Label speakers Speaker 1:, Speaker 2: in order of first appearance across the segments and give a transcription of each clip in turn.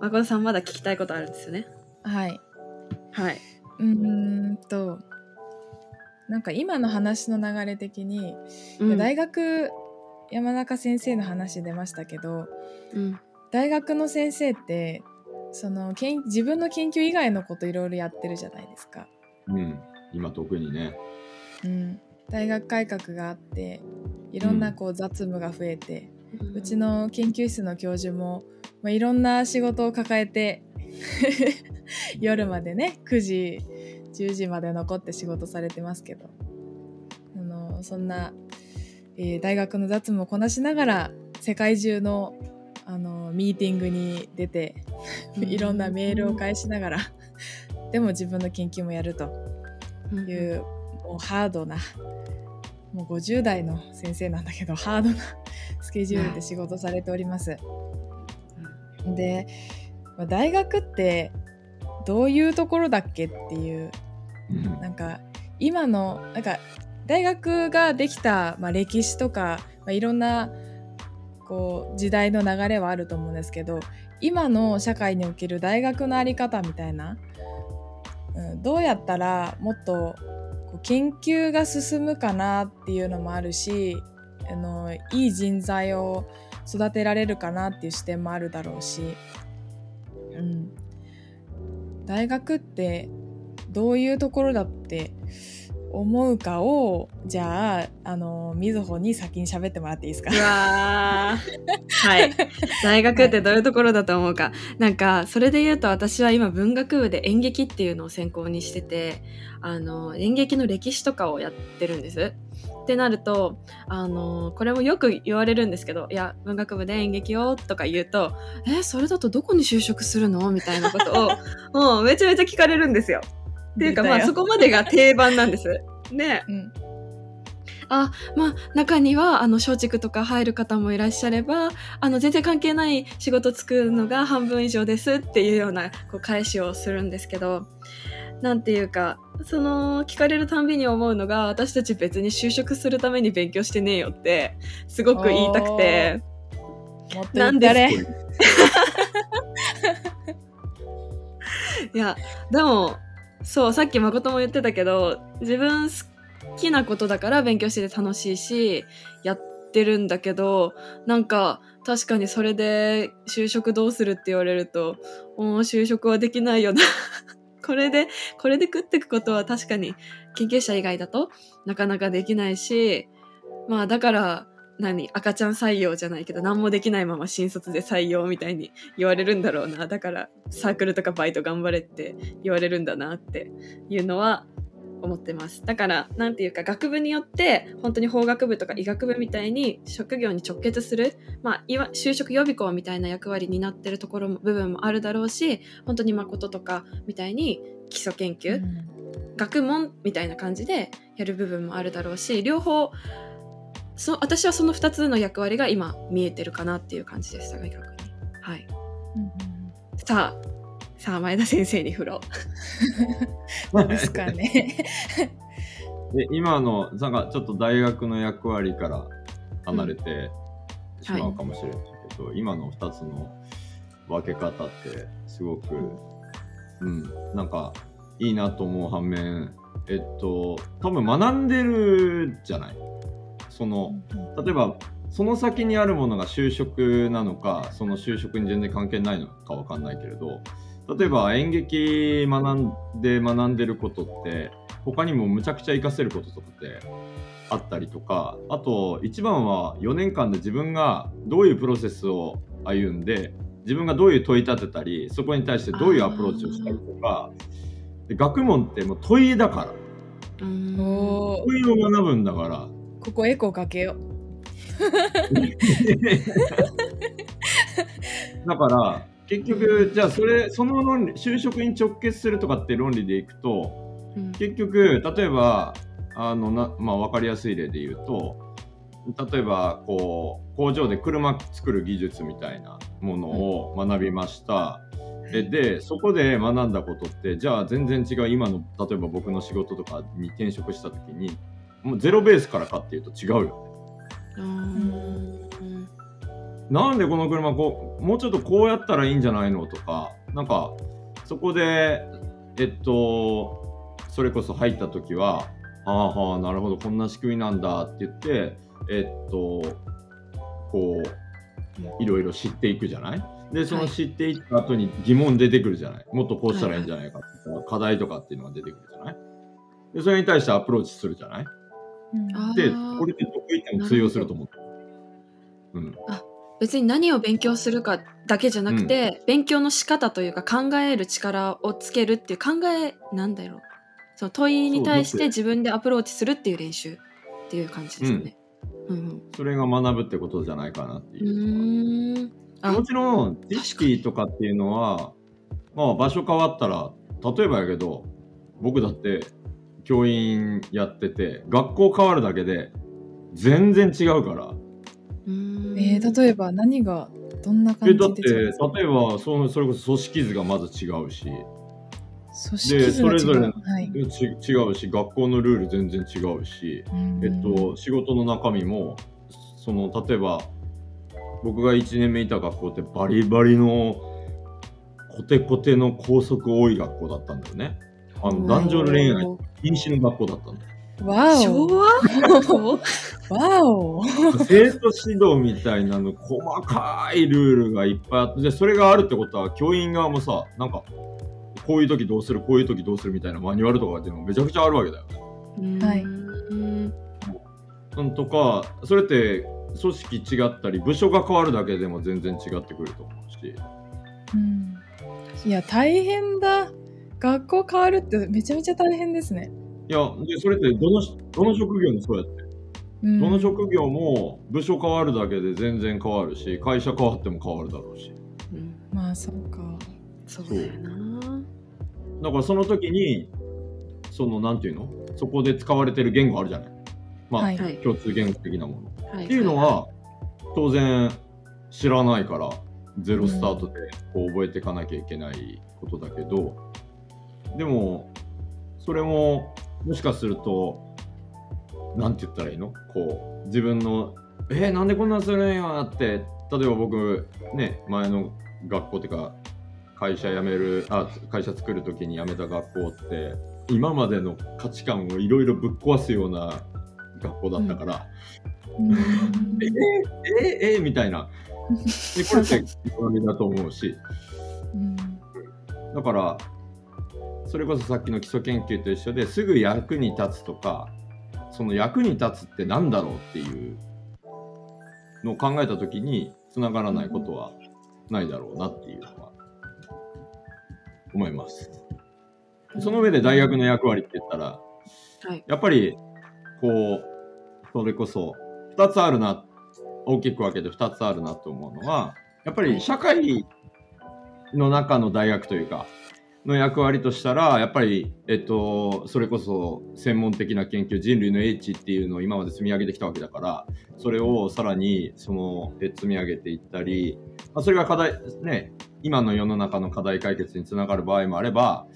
Speaker 1: 誠さんまだ聞きたいことあるんですよね。
Speaker 2: はい。
Speaker 1: はい。
Speaker 2: うーんとなんか今の話の流れ的に、
Speaker 1: うん
Speaker 2: 大学山中先生の話出ましたけど
Speaker 1: うん
Speaker 2: 大学の先生ってそのけん自分の研究以外のこといろいろやってるじゃないですか。
Speaker 3: うん。今特にね。
Speaker 2: うん、大学改革があっていろんなこう雑務が増えて、うちの研究室の教授も、まあ、いろんな仕事を抱えて 夜までね9時10時まで残って仕事されてますけど。あのそんな、えー大学の雑務をこなしながら世界中のあのミーティングに出ていろんなメールを返しながらでも自分の研究もやると。いうもうハードなもう50代の先生なんだけどハードなスケジュールで仕事されております。で、まあ大学ってどういうところだっけっていう
Speaker 3: うん。
Speaker 2: なんか今のなんか大学ができた、まあ、歴史とか、まあ、いろんなこう時代の流れはあると思うんですけど今の社会における大学の在り方みたいな、うん、どうやったらもっとこう研究が進むかなっていうのもあるしあのいい人材を育てられるかなっていう視点もあるだろうし、うん、大学ってどういうところだって思うかをじゃああのみずほに先に喋ってもらっていいですか？
Speaker 1: はい。大学ってどういうところだと思うか？なんか、それで言うと私は今文学部で演劇っていうのを専攻にしてて、あの、演劇の歴史とかをやってるんです。ってなると、あの、これもよく言われるんですけど、いや、文学部で演劇をとか言うと、え、それだとどこに就職するの？みたいなことを、もうめちゃめちゃ聞かれるんですよ。っていうか、まあそこまでが定番なんです。で、
Speaker 2: うん
Speaker 1: あ、まあ、中には、あの、松竹とか入る方もいらっしゃれば、あの、全然関係ない仕事作るのが半分以上ですっていうような、こう、返しをするんですけど、なんていうか、その、聞かれるたんびに思うのが、私たち別に就職するために勉強してねえよって、すごく言いたくて、なんで
Speaker 2: れ。
Speaker 1: いや、でも、そう、さっき誠も言ってたけど、自分好きなことだから勉強してて楽しいし、やってるんだけど、なんか、確かにそれで就職どうするって言われると、もう就職はできないよな。これで、これで食っていくことは確かに研究者以外だとなかなかできないし、まあだから、何赤ちゃん採用じゃないけど何もできないまま新卒で採用みたいに言われるんだろうな。だからサークルとかバイト頑張れって言われるんだなっていうのは思ってます。だからなんていうか学部によって本当に法学部とか医学部みたいに職業に直結する、まあ、就職予備校みたいな役割になってるところも部分もあるだろうし本当に誠とかみたいに基礎研究、学問みたいな感じでやる部分もあるだろうし両方そ私はその2つの役割が今見えてるかなっていう感じでしたが逆に。はい。
Speaker 2: うんうん。
Speaker 1: さあさあ前田先生に振ろ
Speaker 2: ど うですかね。
Speaker 3: で今のなんかちょっと大学の役割から離れてしまうかもしれないけど、今の2つの分け方ってすごく、うん、なんかいいなと思う反面えっと多分学んでるじゃない？その例えばその先にあるものが就職なのかその就職に全然関係ないのかわかんないけれど例えば演劇学んで学んでることって他にもむちゃくちゃ活かせることとかってあったりとかあと一番は4年間で自分がどういうプロセスを歩んで自分がどういう問い立てたりそこに対してどういうアプローチをしたりとかで学問ってもう問いだから。問いを学ぶんだから。
Speaker 2: ここエコーかけよう。
Speaker 3: だから結局じゃあそれその論理就職に直結するとかって論理でいくと
Speaker 1: うん。
Speaker 3: 結局例えばあのな、まあ、分かりやすい例で言うと例えばこう工場で車作る技術みたいなものを学びました。ででそこで学んだことってじゃあ全然違う今の例えば僕の仕事とかに転職した時にもうゼロベースからかっていうと違うよ。
Speaker 1: うー。ん
Speaker 3: なんでこの車こうもうちょっとこうやったらいいんじゃないのとかなんかそこでえっとそれこそ入った時はああはあなるほどこんな仕組みなんだって言ってえっとこういろいろ知っていくじゃない？でその知っていった後に疑問出てくるじゃない？もっとこうしたらいいんじゃないかとか、課題とかっていうのが出てくるじゃない？でそれに対してアプローチするじゃない？
Speaker 2: うん。
Speaker 3: でこれって得意点も通用すると思って。うん
Speaker 1: 別に何を勉強するかだけじゃなくて、勉強の仕方というか考える力をつけるっていう考えなんだろう。その問いに対し
Speaker 3: て
Speaker 1: て自分でアプローチするっていう練習っていう感じですよね。うん。
Speaker 3: それが学ぶってことじゃないかなって
Speaker 1: う。ん、
Speaker 3: いうもちろん知識とかっていうのはまあ場所変わったら例えばやけど僕だって教員やってて学校変わるだけで全然違うから
Speaker 2: えー、例えば何がどんな感じ
Speaker 3: えだって例えばそのそれこそ組織図がまず違うし。
Speaker 2: 組織図が違う。
Speaker 3: それぞれ
Speaker 2: はい。
Speaker 3: ち違うし学校のルール全然違うし
Speaker 2: うん。
Speaker 3: えっと、仕事の中身もその例えば僕が1年目いた学校ってバリバリのコテコテの校則多い学校だったんだよね。あの男女恋愛禁止の学校だったんだよ。
Speaker 2: わ
Speaker 1: 昭
Speaker 2: お
Speaker 1: 和？
Speaker 2: わお
Speaker 3: 生徒指導みたいなの細かいルールがいっぱいあってでそれがあるってことは教員側もさなんかこういう時どうするこういう時どうするみたいなマニュアルとかっていうのがめちゃくちゃあるわけだよ。
Speaker 2: はい。
Speaker 1: うん。
Speaker 3: なんとかそれって組織違ったり部署が変わるだけでも全然違ってくると思うし。
Speaker 2: うん。いや大変だ。学校変わるってめちゃめちゃ大変ですね、
Speaker 3: いや、でそれってどのどの職業もそうやって、
Speaker 2: うん、
Speaker 3: どの職業も部署変わるだけで全然変わるし、会社変わっても変わるだろうし。
Speaker 1: うん。
Speaker 2: まあそうか。
Speaker 1: そうだよな。
Speaker 3: だからその時に、そのなんていうの？そこで使われてる言語あるじゃない。まあ、
Speaker 2: はい。
Speaker 1: はい。
Speaker 3: 共通言語的なもの。
Speaker 1: は
Speaker 3: っていうのは、当然知らないから、ゼロスタートでこう覚えていかなきゃいけないことだけど、でも、それももしかすると、なんて言ったらいいの？こう、自分の、えーなんでこんなんするんやって、例えば僕、ね、前の学校っていうか、会社辞める、あ、会社作るときに辞めた学校って、今までの価値観をいろいろぶっ壊すような学校だったから、
Speaker 2: うん。
Speaker 3: えー、えー、えーみたいな。で、これって学びだと思うし、
Speaker 2: うん。
Speaker 3: だから、それこそさっきの基礎研究と一緒ですぐ役に立つとか、その役に立つってなんだろうっていうのを考えたときに、つながらないことはないだろうなっていうのは思います。その上で大学の役割って言ったら、
Speaker 1: はい。
Speaker 3: やっぱり、こう、それこそ、2つあるな、大きく分けて2つあるなと思うのは、やっぱり社会の中の大学というか、の役割としたら、やっぱり、えっと、それこそ専門的な研究、人類の英知っていうのを今まで積み上げてきたわけだから、それをさらに、その、え積み上げていったり、まあ、それが課題、ね、今の世の中の課題解決につながる場合もあれば、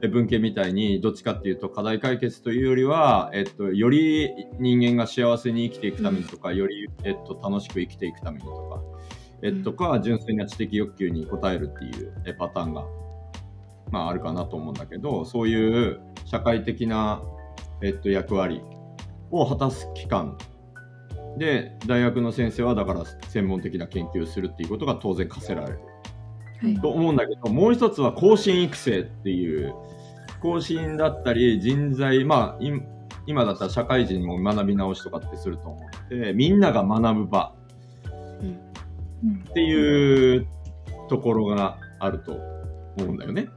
Speaker 3: え文献みたいにどっちかっていうと課題解決というよりは、えっと、より人間が幸せに生きていくためにとか、より、えっと、楽しく生きていくためにとか、えっとか純粋な知的欲求に応えるっていうえパターンが、まあ、あるかなと思うんだけどそういう社会的な、えっと、役割を果たす機関で大学の先生はだから専門的な研究をするっていうことが当然課せられる。
Speaker 1: はい
Speaker 3: と思うんだけどもう一つは更新育成っていう更新だったり人材まあい今だったら社会人も学び直しとかってすると思うのでみんなが学ぶ場
Speaker 2: うん
Speaker 3: っていうところがあると思うんだよね。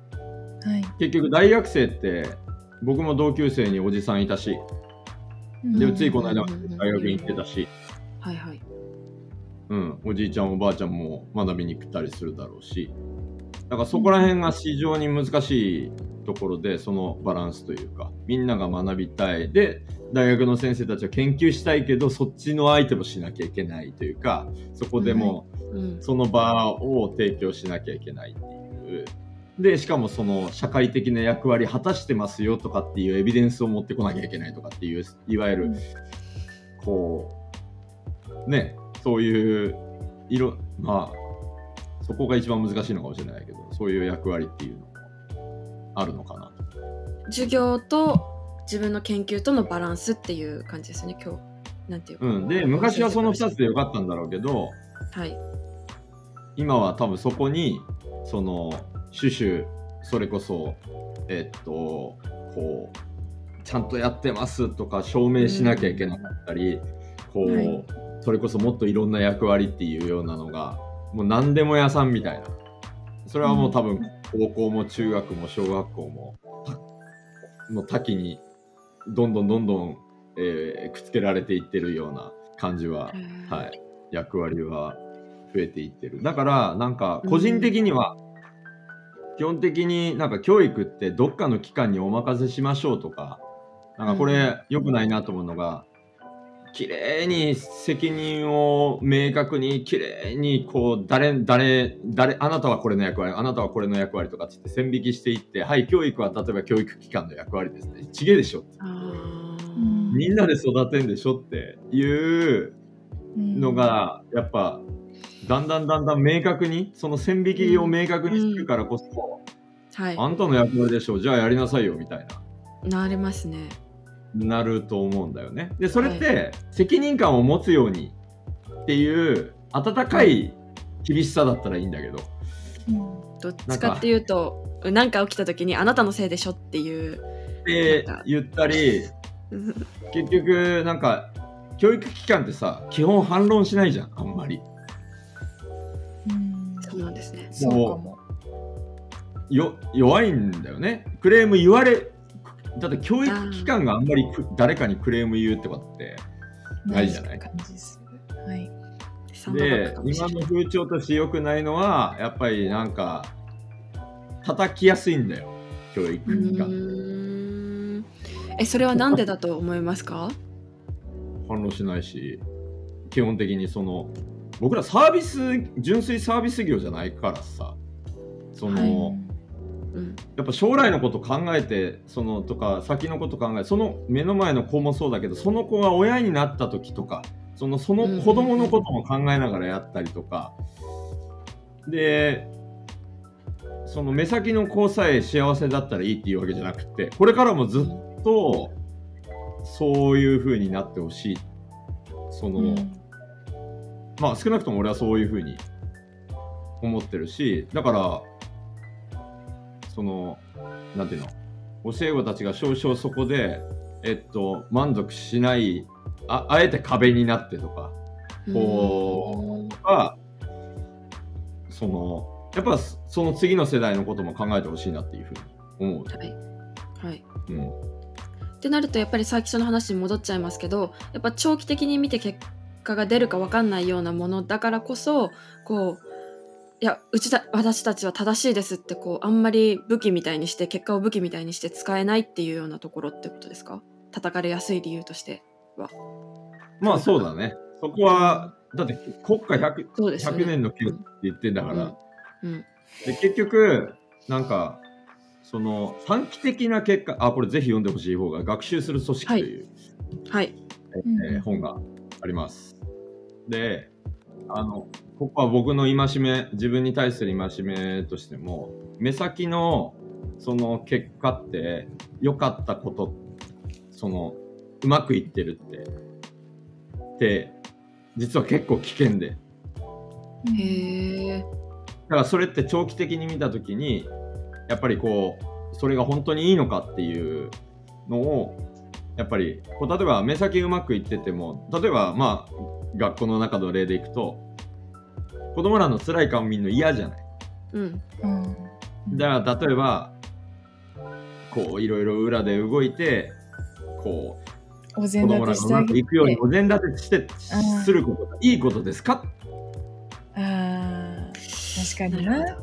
Speaker 2: はい。
Speaker 3: 結局大学生って僕も同級生におじさんいたしで
Speaker 2: うん。
Speaker 3: ついこの間大学に行ってたし、
Speaker 1: はいはい。
Speaker 3: うん、おじいちゃんおばあちゃんも学びに来たりするだろうし。だからそこら辺が非常に難しいところでそのバランスというかみんなが学びたい。で大学の先生たちは研究したいけどそっちの相手もしなきゃいけないというかそこでも
Speaker 1: うん。
Speaker 3: その場を提供しなきゃいけないっていう。で、しかもその社会的な役割果たしてますよとかっていうエビデンスを持ってこなきゃいけないとかっていう、いわゆる
Speaker 2: うん、
Speaker 3: こう、ね、そういういろまあそこが一番難しいのかもしれないけどそういう役割っていうのもあるのかなと。
Speaker 1: 授業と自分の研究とのバランスっていう感じですよね今日。なんていうか、
Speaker 3: うん、で昔はその2つでよかったんだろうけど
Speaker 1: はい。
Speaker 3: 今は多分そこにそのシュシュそれこそえっとこうちゃんとやってますとか証明しなきゃいけなかったり、こう、
Speaker 1: はい。
Speaker 3: それこそもっといろんな役割っていうようなのがもう何でも屋さんみたいな。それはもう多分高校も中学も小学校もたもう多岐にどんどんどんどん、えーくっつけられていってるような感じは、はい、役割は増えていってる。だからなんか個人的には、基本的になんか教育ってどっかの機関にお任せしましょうとかなんかこれ良くないなと思うのが、綺麗に責任を明確に綺麗にこう誰誰誰あなたはこれの役割あなたはこれの役割とかっつって線引きしていってはい教育は例えば教育機関の役割ですね。ちげえでしょ
Speaker 1: あー。
Speaker 2: うん。
Speaker 3: みんなで育てんでしょっていうのがやっぱだんだんだんだん明確にその線引きを明確にするからこそ、
Speaker 1: はい。
Speaker 3: あんたの役割でしょじゃあやりなさいよみたいな。
Speaker 1: なりますね。
Speaker 3: なると思うんだよね。でそれって責任感を持つようにっていう温かい厳しさだったらいいんだけど、
Speaker 2: うん。
Speaker 1: どっちかっていうと何か起きた時にあなたのせいでしょっていう
Speaker 3: って言ったり結局なんか教育機関ってさ基本反論しないじゃんあんまり。
Speaker 1: ですね。
Speaker 2: そうかも。
Speaker 3: よ弱いんだよね。クレーム言われだって教育機関があんまりく誰かにクレーム言うってことってないじゃない？
Speaker 2: 感じす。る。はい。
Speaker 3: で今の風潮として良くないのはやっぱりなんか叩きやすいんだよ。教育
Speaker 1: う
Speaker 3: 機関
Speaker 1: えそれはなんでだと思いますか？
Speaker 3: 反論しないし基本的にその僕らサービス純粋サービス業じゃないからさその、
Speaker 1: はい。うん。
Speaker 3: やっぱ将来のこと考えてそのとか先のこと考えその目の前の子もそうだけどその子が親になった時とかそのその子供のことも考えながらやったりとか、でその目先の子さえ幸せだったらいいっていうわけじゃなくてこれからもずっとそういう風になってほしい。その、
Speaker 2: うん
Speaker 3: まあ少なくとも俺はそういうふうに思ってるしだからそのなんていうの？教え子たちが少々そこでえっと満足しないああえて壁になってとかこうがそのやっぱその次の世代のことも考えてほしいなっていうふうに思う。
Speaker 1: はい。はい。
Speaker 3: うん。
Speaker 1: ってなるとやっぱり最初の話に戻っちゃいますけどやっぱ長期的に見て結果が出るか分かんないようなものだからこそこういやうちだ私たちは正しいですってこうあんまり武器みたいにして結果を武器みたいにして使えないっていうようなところってことですか？叩かれやすい理由として
Speaker 3: まあそうだね。そこはだって国家 100,
Speaker 1: そうですよね。
Speaker 3: 100年の記憶って言ってんだから、
Speaker 1: うん。
Speaker 3: で結局なんかその短期的な結果あこれぜひ読んでほしい方が学習する組織という、
Speaker 1: はい。
Speaker 3: えー本があります。であのここは僕の戒め自分に対する戒めとしても目先のその結果って良かったことそのうまくいってるってって実は結構危険で
Speaker 1: へえ
Speaker 3: だからそれって長期的に見た時にやっぱりこうそれが本当にいいのかっていうのをやっぱりこう例えば目先うまくいってても例えばまあ学校の中の例でいくと子供らの辛い顔見るの嫌じゃない。
Speaker 1: うん。
Speaker 2: うん。
Speaker 3: だから例えばこういろいろ裏で動いてこう
Speaker 2: お膳
Speaker 3: 子供ら
Speaker 2: 立てしてあげて。
Speaker 3: がうまくいくようにお膳立てして
Speaker 2: うん。
Speaker 3: することがいいことですか？
Speaker 2: あー確かにな。
Speaker 1: 確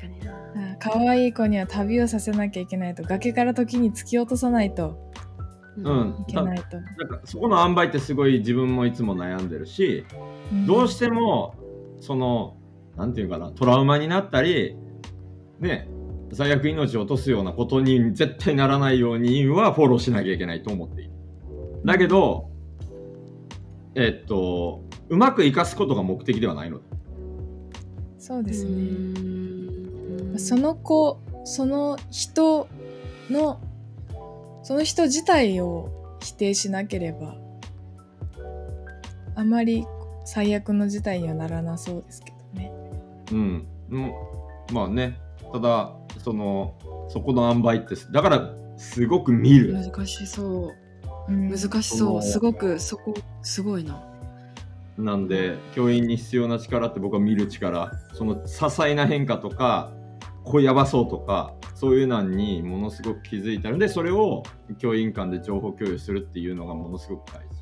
Speaker 1: かにな。
Speaker 2: 可愛い子には旅をさせなきゃいけないと崖から時に突き落とさないと
Speaker 3: うん。
Speaker 2: いけないと、
Speaker 3: なんかそこの塩梅ってすごい自分もいつも悩んでるし
Speaker 2: うん。
Speaker 3: どうしてもそのなんていうかなトラウマになったりね最悪命を落とすようなことに絶対ならないようにはフォローしなきゃいけないと思っている。だけどえっとうまく生かすことが目的ではないの。
Speaker 2: そうですね。
Speaker 1: ね
Speaker 2: その子その人のその人自体を否定しなければあまり最悪の事態にはならなそうですけどね。
Speaker 3: うん、うん、まあね。ただそのそこの塩梅ってだからすごく見る。
Speaker 1: 難しそう。
Speaker 2: うん。
Speaker 1: 難しそう。すごくそこすごいな。
Speaker 3: なんで教員に必要な力って僕は見る力。その些細な変化とかここやばそうとかそういうのにものすごく気づいたのでそれを教員間で情報共有するっていうのがものすごく大事。